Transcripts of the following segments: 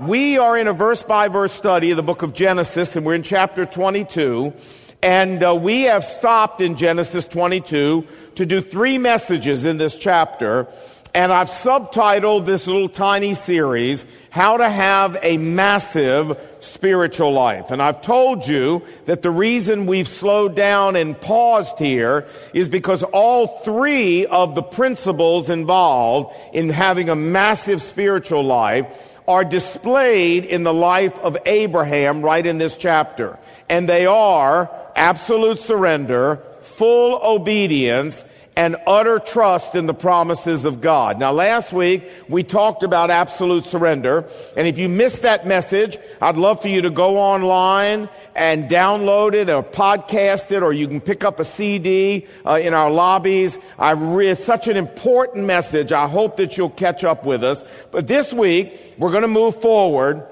We are in a verse by verse study of the book of Genesis, and we're in chapter 22. And uh, we have stopped in Genesis 22 to do three messages in this chapter. And I've subtitled this little tiny series, How to Have a Massive Spiritual Life. And I've told you that the reason we've slowed down and paused here is because all three of the principles involved in having a massive spiritual life are displayed in the life of Abraham right in this chapter. And they are absolute surrender, full obedience, and utter trust in the promises of God. Now last week we talked about absolute surrender. And if you missed that message, I'd love for you to go online and download it or podcast it, or you can pick up a CD uh, in our lobbies. I it's such an important message. I hope that you'll catch up with us. But this week, we're going to move forward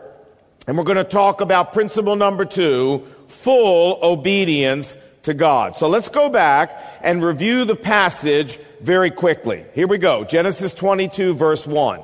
and we're going to talk about principle number two, full obedience to God. So let's go back and review the passage very quickly. Here we go. Genesis 22 verse 1.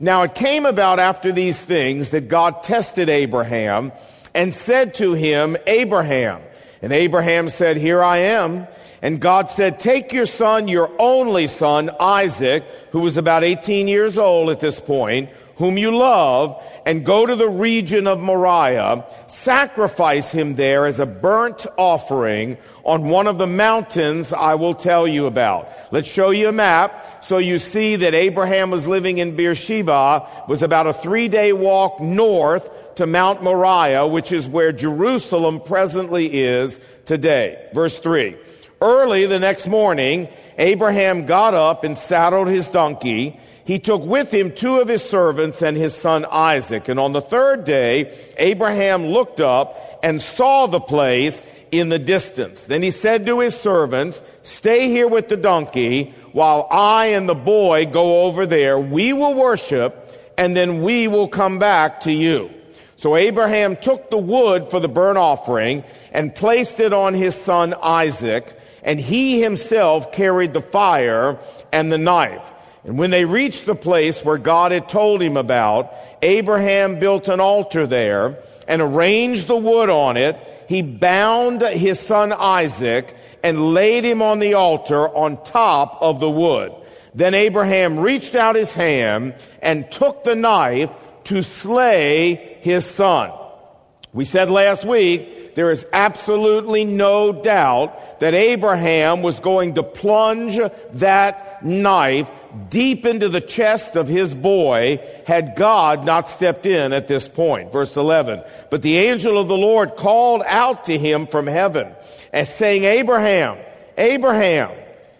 Now it came about after these things that God tested Abraham and said to him, Abraham. And Abraham said, Here I am. And God said, Take your son, your only son, Isaac, who was about 18 years old at this point, whom you love, and go to the region of Moriah, sacrifice him there as a burnt offering on one of the mountains I will tell you about. Let's show you a map so you see that Abraham was living in Beersheba, was about a three day walk north to Mount Moriah, which is where Jerusalem presently is today. Verse 3. Early the next morning, Abraham got up and saddled his donkey. He took with him two of his servants and his son Isaac. And on the third day, Abraham looked up and saw the place in the distance. Then he said to his servants, Stay here with the donkey while I and the boy go over there. We will worship and then we will come back to you. So Abraham took the wood for the burnt offering and placed it on his son Isaac, and he himself carried the fire and the knife. And when they reached the place where God had told him about, Abraham built an altar there and arranged the wood on it. He bound his son Isaac and laid him on the altar on top of the wood. Then Abraham reached out his hand and took the knife to slay his son. We said last week, there is absolutely no doubt that Abraham was going to plunge that knife deep into the chest of his boy had God not stepped in at this point. Verse 11. But the angel of the Lord called out to him from heaven as saying, Abraham, Abraham,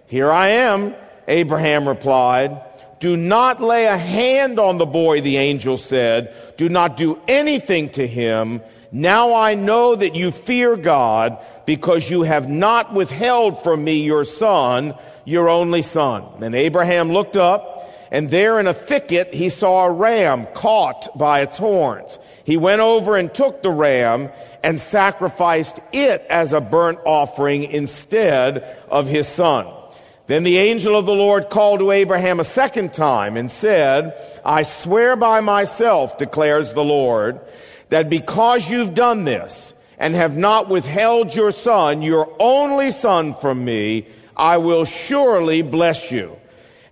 here I am. Abraham replied. Do not lay a hand on the boy, the angel said. Do not do anything to him. Now I know that you fear God because you have not withheld from me your son, your only son. And Abraham looked up and there in a thicket he saw a ram caught by its horns. He went over and took the ram and sacrificed it as a burnt offering instead of his son. Then the angel of the Lord called to Abraham a second time and said, I swear by myself, declares the Lord, that because you've done this and have not withheld your son, your only son from me, I will surely bless you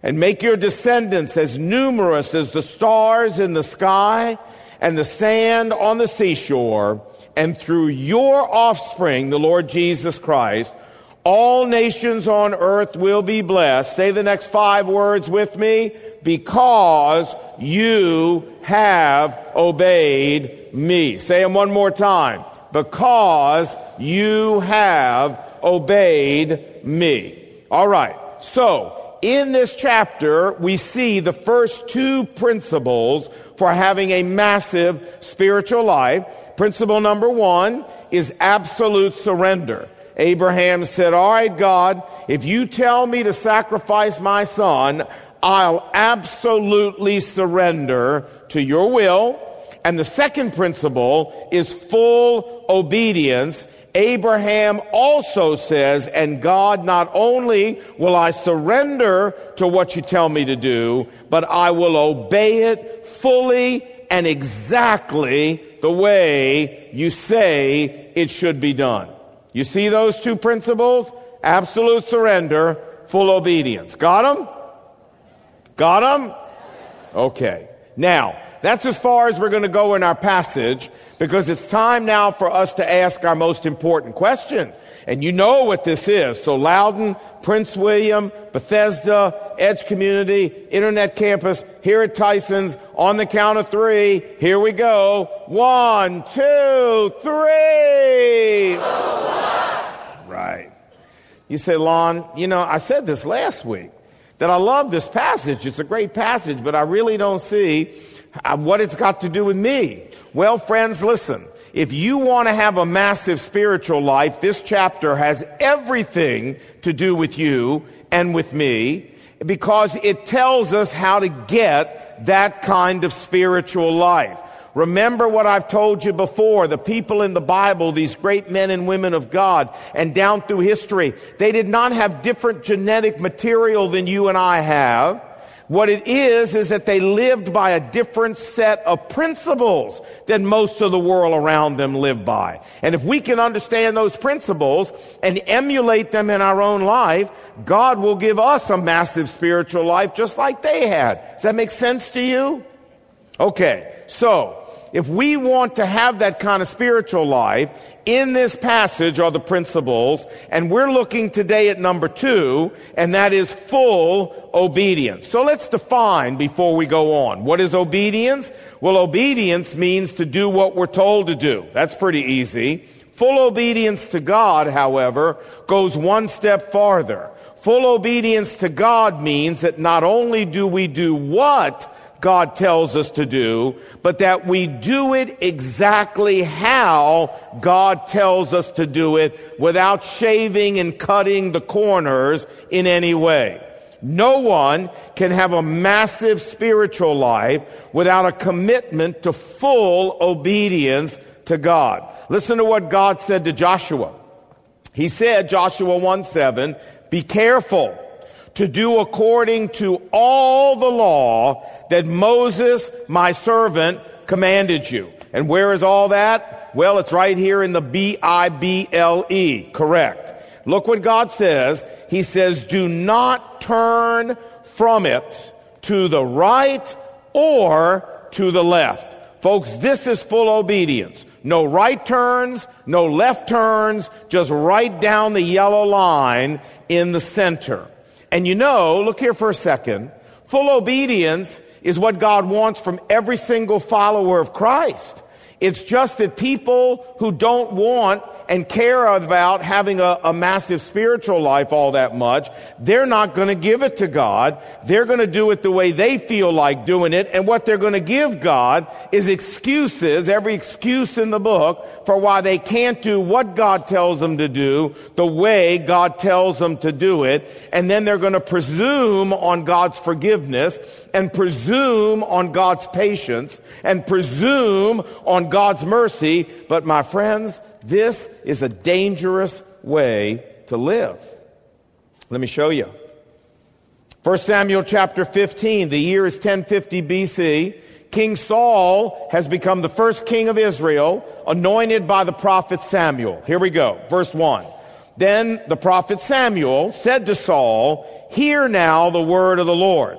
and make your descendants as numerous as the stars in the sky and the sand on the seashore. And through your offspring, the Lord Jesus Christ, all nations on earth will be blessed. Say the next five words with me. Because you have obeyed me. Say them one more time. Because you have obeyed me. All right. So, in this chapter, we see the first two principles for having a massive spiritual life. Principle number one is absolute surrender. Abraham said, All right, God, if you tell me to sacrifice my son, I'll absolutely surrender to your will. And the second principle is full obedience. Abraham also says, and God, not only will I surrender to what you tell me to do, but I will obey it fully and exactly the way you say it should be done. You see those two principles? Absolute surrender, full obedience. Got them? Got them? Okay. Now, that's as far as we're going to go in our passage because it's time now for us to ask our most important question. And you know what this is. So Loudoun, Prince William, Bethesda, Edge Community, Internet Campus, here at Tyson's, on the count of three, here we go. One, two, three. Right. You say, Lon, you know, I said this last week that I love this passage. It's a great passage, but I really don't see uh, what it's got to do with me. Well, friends, listen. If you want to have a massive spiritual life, this chapter has everything to do with you and with me because it tells us how to get that kind of spiritual life. Remember what I've told you before. The people in the Bible, these great men and women of God, and down through history, they did not have different genetic material than you and I have. What it is, is that they lived by a different set of principles than most of the world around them live by. And if we can understand those principles and emulate them in our own life, God will give us a massive spiritual life just like they had. Does that make sense to you? Okay. So, if we want to have that kind of spiritual life, in this passage are the principles, and we're looking today at number two, and that is full obedience. So let's define before we go on. What is obedience? Well, obedience means to do what we're told to do. That's pretty easy. Full obedience to God, however, goes one step farther. Full obedience to God means that not only do we do what God tells us to do, but that we do it exactly how God tells us to do it without shaving and cutting the corners in any way. No one can have a massive spiritual life without a commitment to full obedience to God. Listen to what God said to Joshua. He said, Joshua 1 7, be careful to do according to all the law that Moses, my servant, commanded you. And where is all that? Well, it's right here in the B-I-B-L-E. Correct. Look what God says. He says, do not turn from it to the right or to the left. Folks, this is full obedience. No right turns, no left turns, just right down the yellow line in the center. And you know, look here for a second, full obedience is what God wants from every single follower of Christ. It's just that people who don't want and care about having a, a massive spiritual life all that much, they're not going to give it to God. They're going to do it the way they feel like doing it. And what they're going to give God is excuses, every excuse in the book for why they can't do what God tells them to do the way God tells them to do it. And then they're going to presume on God's forgiveness and presume on God's patience and presume on God's mercy. But my friends, this is a dangerous way to live. Let me show you. 1 Samuel chapter 15, the year is 1050 BC. King Saul has become the first king of Israel, anointed by the prophet Samuel. Here we go. Verse 1. Then the prophet Samuel said to Saul, Hear now the word of the Lord.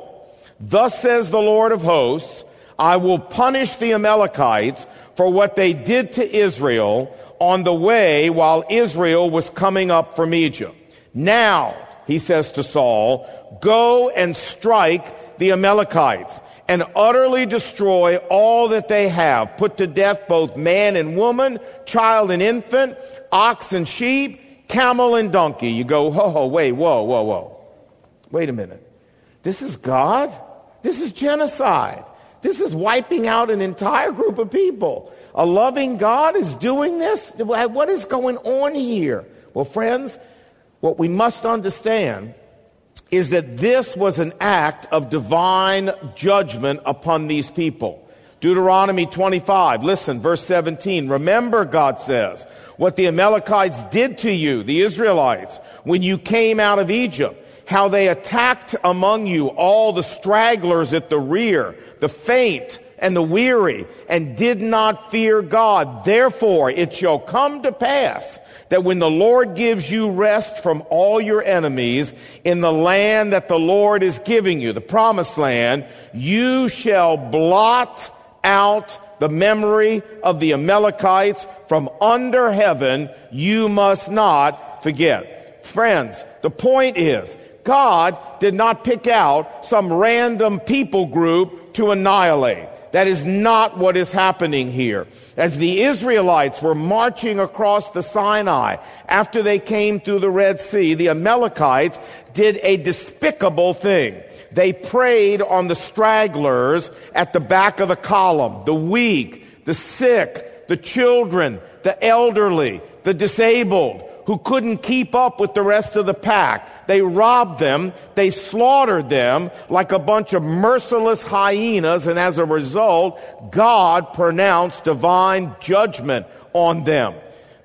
Thus says the Lord of hosts, I will punish the Amalekites for what they did to Israel on the way while Israel was coming up from Egypt. Now, he says to Saul, go and strike the Amalekites and utterly destroy all that they have. Put to death both man and woman, child and infant, ox and sheep, camel and donkey. You go, whoa, wait, whoa, whoa, whoa. Wait a minute. This is God? This is genocide. This is wiping out an entire group of people. A loving God is doing this? What is going on here? Well, friends, what we must understand is that this was an act of divine judgment upon these people. Deuteronomy 25, listen, verse 17. Remember, God says, what the Amalekites did to you, the Israelites, when you came out of Egypt, how they attacked among you all the stragglers at the rear, the faint, and the weary and did not fear God. Therefore, it shall come to pass that when the Lord gives you rest from all your enemies in the land that the Lord is giving you, the promised land, you shall blot out the memory of the Amalekites from under heaven. You must not forget. Friends, the point is, God did not pick out some random people group to annihilate. That is not what is happening here. As the Israelites were marching across the Sinai after they came through the Red Sea, the Amalekites did a despicable thing. They preyed on the stragglers at the back of the column, the weak, the sick, the children, the elderly, the disabled who couldn't keep up with the rest of the pack. They robbed them, they slaughtered them like a bunch of merciless hyenas, and as a result, God pronounced divine judgment on them.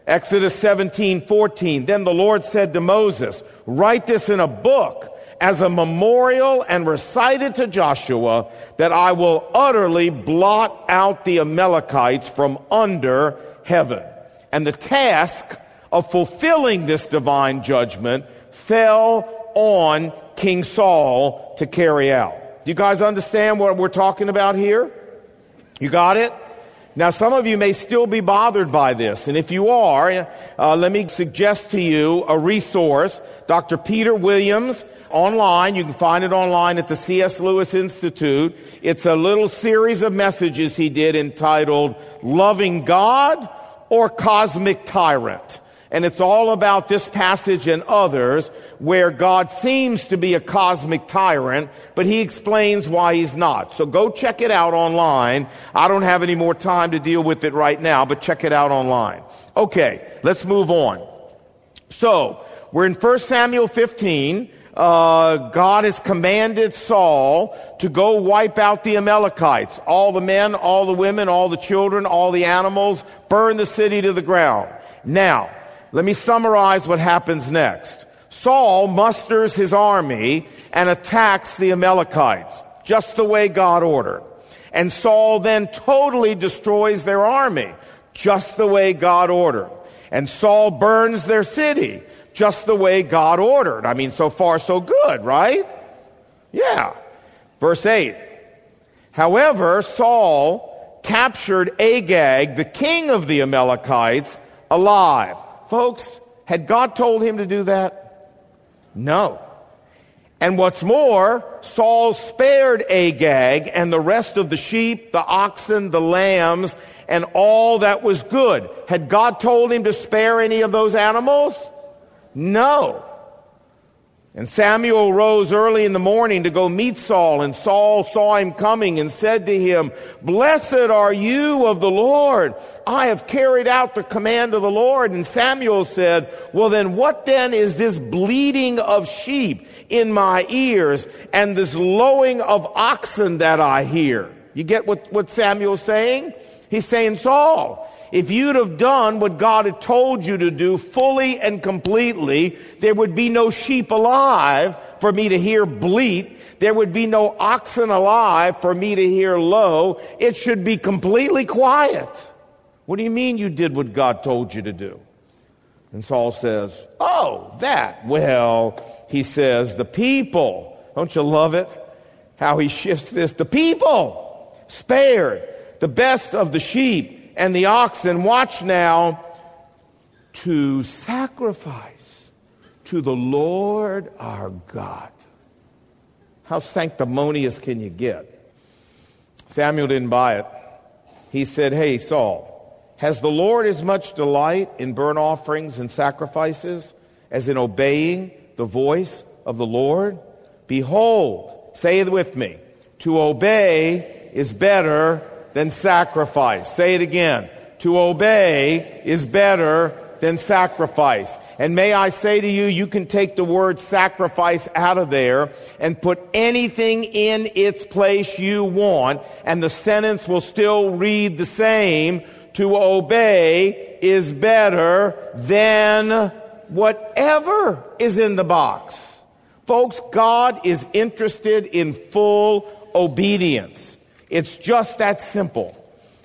Exodus 17, 14. Then the Lord said to Moses, Write this in a book as a memorial and recite it to Joshua that I will utterly blot out the Amalekites from under heaven. And the task of fulfilling this divine judgment fell on King Saul to carry out. Do you guys understand what we're talking about here? You got it? Now, some of you may still be bothered by this, and if you are, uh, let me suggest to you a resource. Dr. Peter Williams online. You can find it online at the C.S. Lewis Institute. It's a little series of messages he did entitled Loving God or Cosmic Tyrant. And it's all about this passage and others where God seems to be a cosmic tyrant, but he explains why he's not. So go check it out online. I don't have any more time to deal with it right now, but check it out online. Okay, let's move on. So, we're in 1 Samuel 15. Uh, God has commanded Saul to go wipe out the Amalekites. All the men, all the women, all the children, all the animals, burn the city to the ground. Now, let me summarize what happens next. Saul musters his army and attacks the Amalekites, just the way God ordered. And Saul then totally destroys their army, just the way God ordered. And Saul burns their city, just the way God ordered. I mean, so far so good, right? Yeah. Verse 8. However, Saul captured Agag, the king of the Amalekites, alive. Folks, had God told him to do that? No. And what's more, Saul spared Agag and the rest of the sheep, the oxen, the lambs, and all that was good. Had God told him to spare any of those animals? No. And Samuel rose early in the morning to go meet Saul, and Saul saw him coming and said to him, Blessed are you of the Lord. I have carried out the command of the Lord. And Samuel said, Well then, what then is this bleating of sheep in my ears and this lowing of oxen that I hear? You get what, what Samuel's saying? He's saying, Saul, if you'd have done what God had told you to do fully and completely, there would be no sheep alive for me to hear bleat. There would be no oxen alive for me to hear low. It should be completely quiet. What do you mean you did what God told you to do? And Saul says, Oh, that. Well, he says, the people. Don't you love it? How he shifts this. The people spared the best of the sheep and the oxen, watch now, to sacrifice to the Lord our God. How sanctimonious can you get? Samuel didn't buy it. He said, Hey, Saul, has the Lord as much delight in burnt offerings and sacrifices as in obeying the voice of the Lord? Behold, say it with me, to obey is better than sacrifice. Say it again. To obey is better than sacrifice. And may I say to you, you can take the word sacrifice out of there and put anything in its place you want, and the sentence will still read the same. To obey is better than whatever is in the box. Folks, God is interested in full obedience. It's just that simple.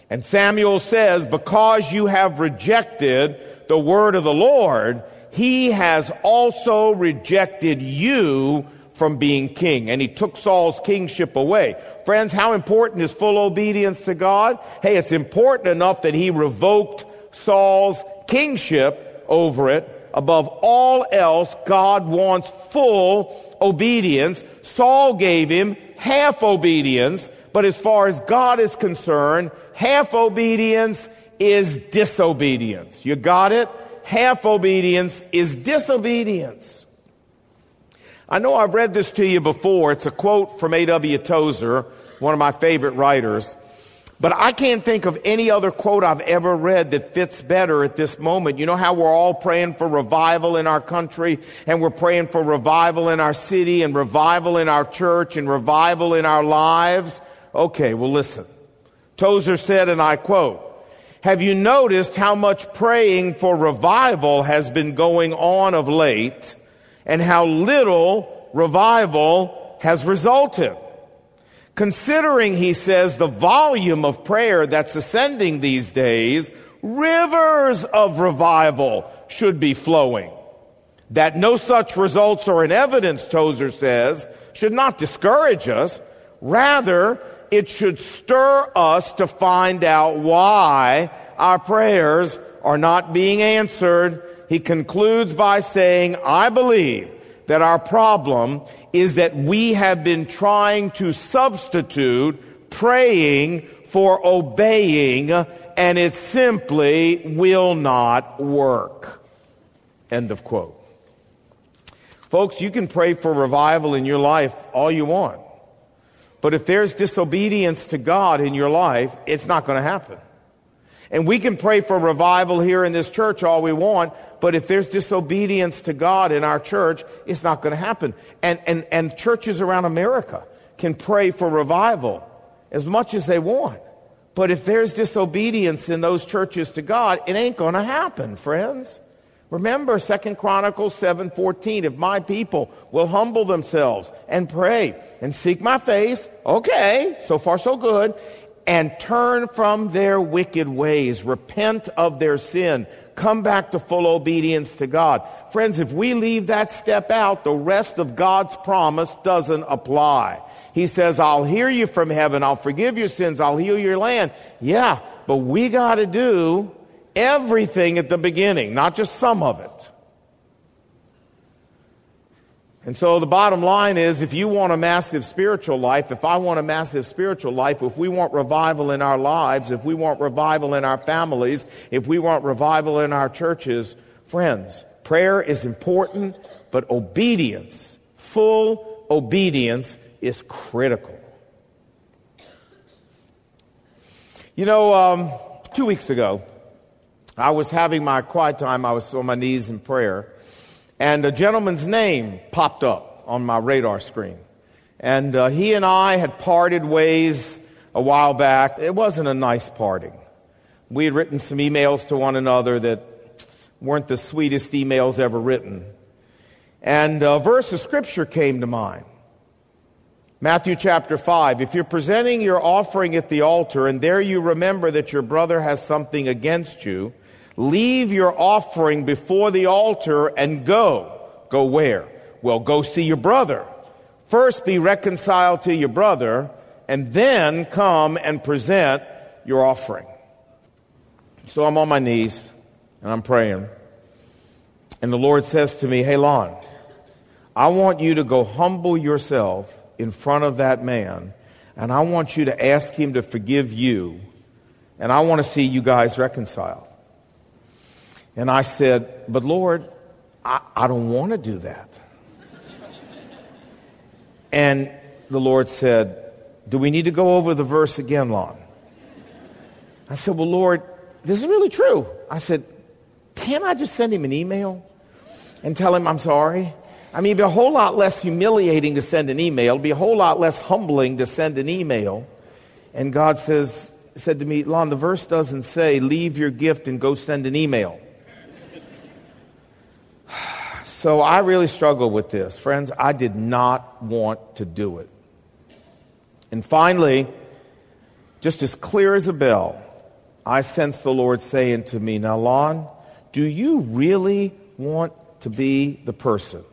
And Samuel says, because you have rejected the word of the Lord, he has also rejected you from being king. And he took Saul's kingship away. Friends, how important is full obedience to God? Hey, it's important enough that he revoked Saul's kingship over it. Above all else, God wants full obedience. Saul gave him half obedience, but as far as God is concerned, half obedience is disobedience. You got it? Half obedience is disobedience. I know I've read this to you before. It's a quote from A.W. Tozer, one of my favorite writers. But I can't think of any other quote I've ever read that fits better at this moment. You know how we're all praying for revival in our country and we're praying for revival in our city and revival in our church and revival in our lives? Okay, well listen. Tozer said, and I quote, have you noticed how much praying for revival has been going on of late and how little revival has resulted? Considering, he says, the volume of prayer that's ascending these days, rivers of revival should be flowing. That no such results are in evidence, Tozer says, should not discourage us. Rather, it should stir us to find out why our prayers are not being answered. He concludes by saying, I believe that our problem is that we have been trying to substitute praying for obeying, and it simply will not work. End of quote. Folks, you can pray for revival in your life all you want. But if there's disobedience to God in your life, it's not going to happen. And we can pray for revival here in this church all we want, but if there's disobedience to God in our church, it's not going to happen. And, and, and churches around America can pray for revival as much as they want. But if there's disobedience in those churches to God, it ain't going to happen, friends. Remember 2 Chronicles 7:14, if my people will humble themselves and pray and seek my face, okay, so far so good, and turn from their wicked ways, repent of their sin, come back to full obedience to God. Friends, if we leave that step out, the rest of God's promise doesn't apply. He says, I'll hear you from heaven, I'll forgive your sins, I'll heal your land. Yeah, but we got to do everything at the beginning, not just some of it. And so the bottom line is if you want a massive spiritual life, if I want a massive spiritual life, if we want revival in our lives, if we want revival in our families, if we want revival in our churches, friends, prayer is important, but obedience, full obedience, is critical. You know, um, two weeks ago, I was having my quiet time. I was on my knees in prayer and a gentleman's name popped up on my radar screen. And uh, he and I had parted ways a while back. It wasn't a nice parting. We had written some emails to one another that weren't the sweetest emails ever written. And a verse of scripture came to mind. Matthew chapter 5. If you're presenting your offering at the altar and there you remember that your brother has something against you, Leave your offering before the altar and go. Go where? Well, go see your brother. First be reconciled to your brother and then come and present your offering. So I'm on my knees and I'm praying. And the Lord says to me, Hey, Lon, I want you to go humble yourself in front of that man and I want you to ask him to forgive you and I want to see you guys reconciled. And I said, But Lord, I, I don't want to do that. and the Lord said, Do we need to go over the verse again, Lon? I said, Well, Lord, this is really true. I said, Can't I just send him an email and tell him I'm sorry? I mean, it'd be a whole lot less humiliating to send an email. It'd be a whole lot less humbling to send an email. And God says, said to me, Lon, the verse doesn't say, leave your gift and go send an email. So I really struggled with this. Friends, I did not want to do it. And finally, just as clear as a bell, I sense the Lord saying to me, Now, Lon, do you really want to be the person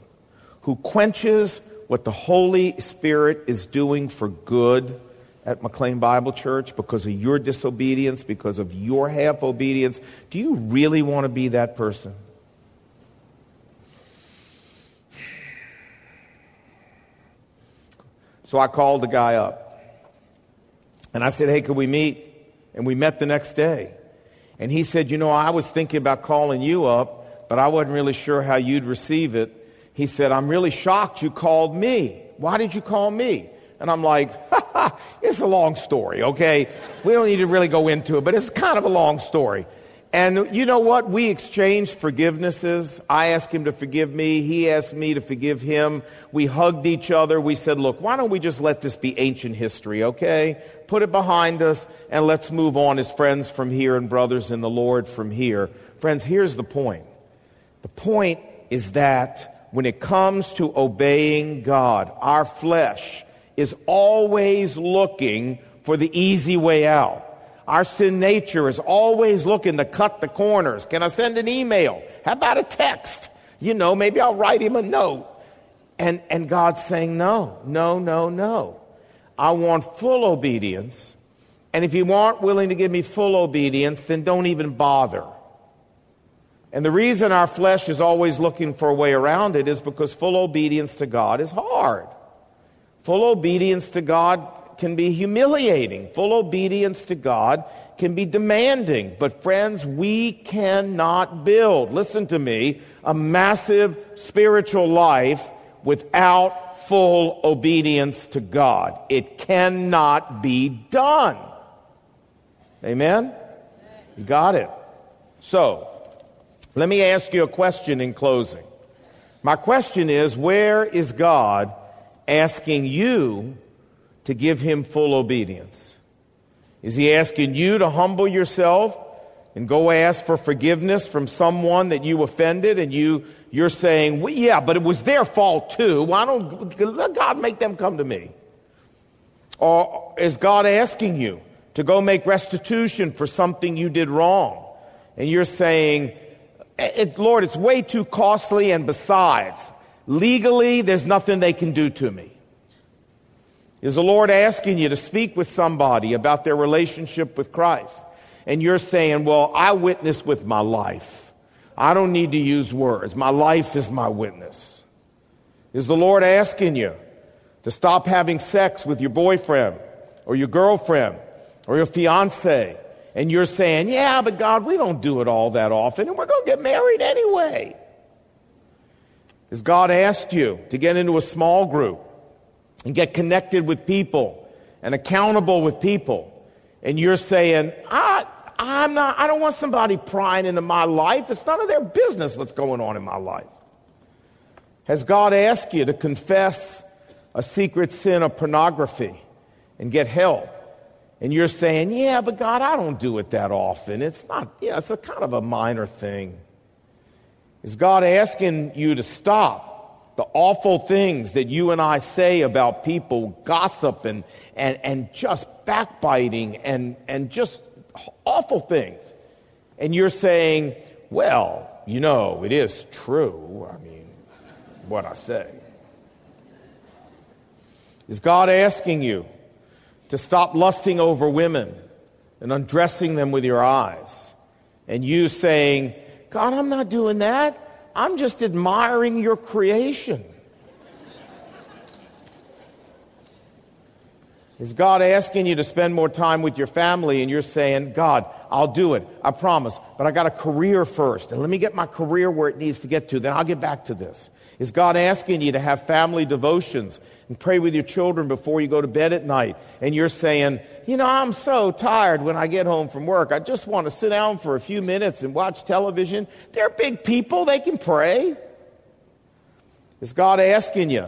who quenches what the Holy Spirit is doing for good at McLean Bible Church because of your disobedience, because of your half obedience? Do you really want to be that person? So I called the guy up. And I said, Hey, could we meet? And we met the next day. And he said, You know, I was thinking about calling you up, but I wasn't really sure how you'd receive it. He said, I'm really shocked you called me. Why did you call me? And I'm like, it's a long story, okay? We don't need to really go into it, but it's kind of a long story. And you know what? We exchanged forgivenesses. I asked him to forgive me. He asked me to forgive him. We hugged each other. We said, look, why don't we just let this be ancient history, okay? Put it behind us and let's move on as friends from here and brothers in the Lord from here. Friends, here's the point. The point is that when it comes to obeying God, our flesh is always looking for the easy way out. Our sin nature is always looking to cut the corners. Can I send an email? How about a text? You know, maybe I'll write him a note. And, and God's saying, no, no, no, no. I want full obedience. And if you aren't willing to give me full obedience, then don't even bother. And the reason our flesh is always looking for a way around it is because full obedience to God is hard. Full obedience to God can be humiliating. Full obedience to God can be demanding. But friends, we cannot build, listen to me, a massive spiritual life without full obedience to God. It cannot be done. Amen? You got it. So, let me ask you a question in closing. My question is where is God asking you to give him full obedience? Is he asking you to humble yourself and go ask for forgiveness from someone that you offended and you you're saying, well, yeah, but it was their fault too. Why don't let God make them come to me? Or is God asking you to go make restitution for something you did wrong? And you're saying, it, Lord, it's way too costly, and besides, legally, there's nothing they can do to me. Is the Lord asking you to speak with somebody about their relationship with Christ? And you're saying, Well, I witness with my life. I don't need to use words. My life is my witness. Is the Lord asking you to stop having sex with your boyfriend or your girlfriend or your fiance and you're saying, yeah, but God, we don't do it all that often, and we're going to get married anyway. Has God asked you to get into a small group and get connected with people and accountable with people? And you're saying, I, I'm not, I don't want somebody prying into my life. It's none of their business what's going on in my life. Has God asked you to confess a secret sin of pornography and get help? and you're saying, yeah, but God, I don't do it that often. It's not, you know, it's a kind of a minor thing. Is God asking you to stop the awful things that you and I say about people, gossip and, and, and just backbiting and, and just awful things? And you're saying, well, you know, it is true. I mean, what I say. Is God asking you to stop lusting over women and undressing them with your eyes. And you saying, God, I'm not doing that. I'm just admiring your creation. Is God asking you to spend more time with your family and you're saying, God, I'll do it. I promise. But I got a career first. And let me get my career where it needs to get to. Then I'll get back to this. Is God asking you to have family devotions and pray with your children before you go to bed at night? And you're saying, you know, I'm so tired when I get home from work. I just want to sit down for a few minutes and watch television. They're big people. They can pray. Is God asking you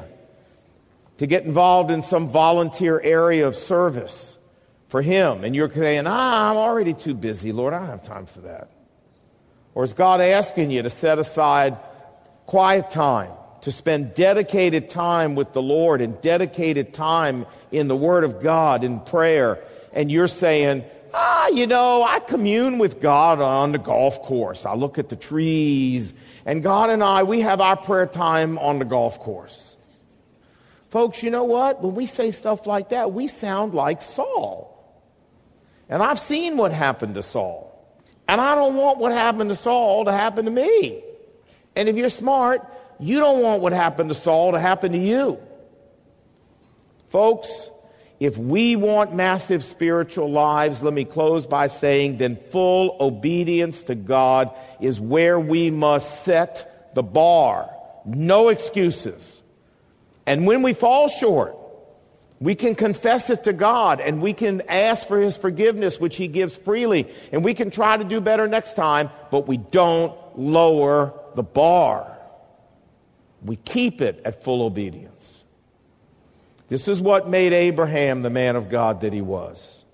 to get involved in some volunteer area of service for Him? And you're saying, ah, I'm already too busy, Lord. I don't have time for that. Or is God asking you to set aside quiet time to spend dedicated time with the Lord and dedicated time in the Word of God, in prayer, and you're saying, ah, you know, I commune with God on the golf course. I look at the trees, and God and I, we have our prayer time on the golf course. Folks, you know what? When we say stuff like that, we sound like Saul. And I've seen what happened to Saul. And I don't want what happened to Saul to happen to me. And if you're smart, you don't want what happened to Saul to happen to you. Folks, if we want massive spiritual lives, let me close by saying then full obedience to God is where we must set the bar. No excuses. And when we fall short, we can confess it to God and we can ask for His forgiveness, which He gives freely. And we can try to do better next time, but we don't lower the bar. We keep it at full obedience. This is what made Abraham the man of God that he was.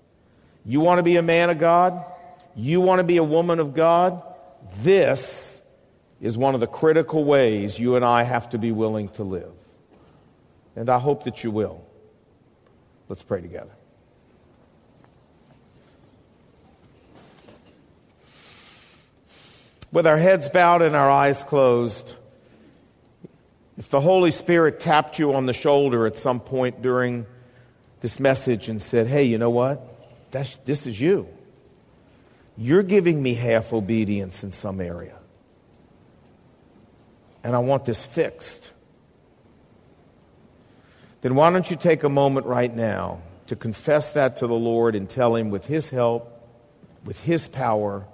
You want to be a man of God? You want to be a woman of God? This is one of the critical ways you and I have to be willing to live. And I hope that you will. Let's pray together. With our heads bowed and our eyes closed, if the Holy Spirit tapped you on the shoulder at some point during this message and said, Hey, you know what? That's, this is you. You're giving me half obedience in some area. And I want this fixed then why don't you take a moment right now to confess that to the Lord and tell Him with His help, with His power,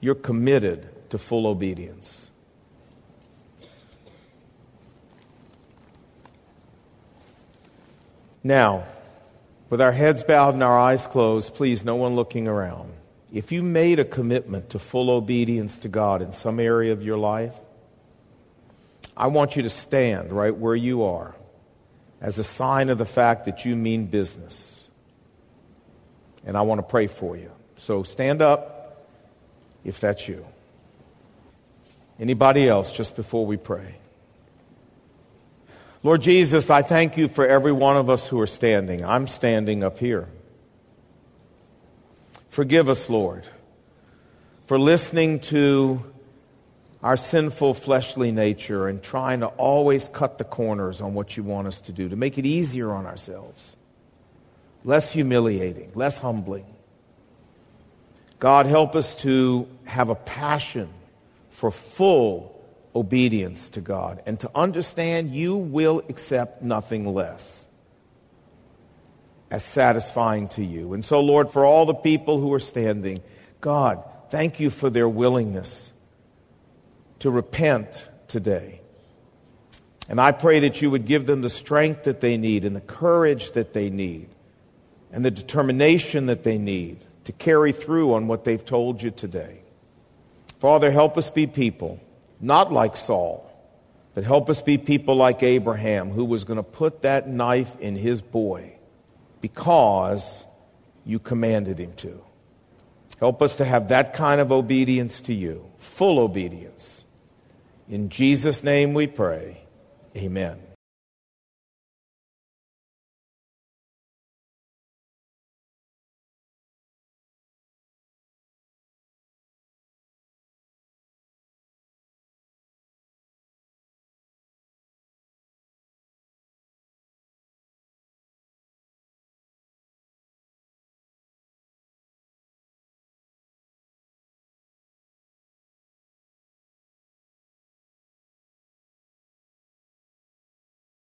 you're committed to full obedience. Now, with our heads bowed and our eyes closed, please, no one looking around. If you made a commitment to full obedience to God in some area of your life, I want you to stand right where you are as a sign of the fact that you mean business. And I want to pray for you. So stand up if that's you. Anybody else just before we pray? Lord Jesus, I thank you for every one of us who are standing. I'm standing up here. Forgive us, Lord, for listening to our sinful fleshly nature and trying to always cut the corners on what you want us to do, to make it easier on ourselves, less humiliating, less humbling. God, help us to have a passion for full obedience to God and to understand you will accept nothing less as satisfying to you. And so, Lord, for all the people who are standing, God, thank you for their willingness to repent today. And I pray that you would give them the strength that they need and the courage that they need and the determination that they need to carry through on what they've told you today. Father, help us be people, not like Saul, but help us be people like Abraham, who was going to put that knife in his boy because you commanded him to. Help us to have that kind of obedience to you, full obedience in Jesus' name we pray. Amen.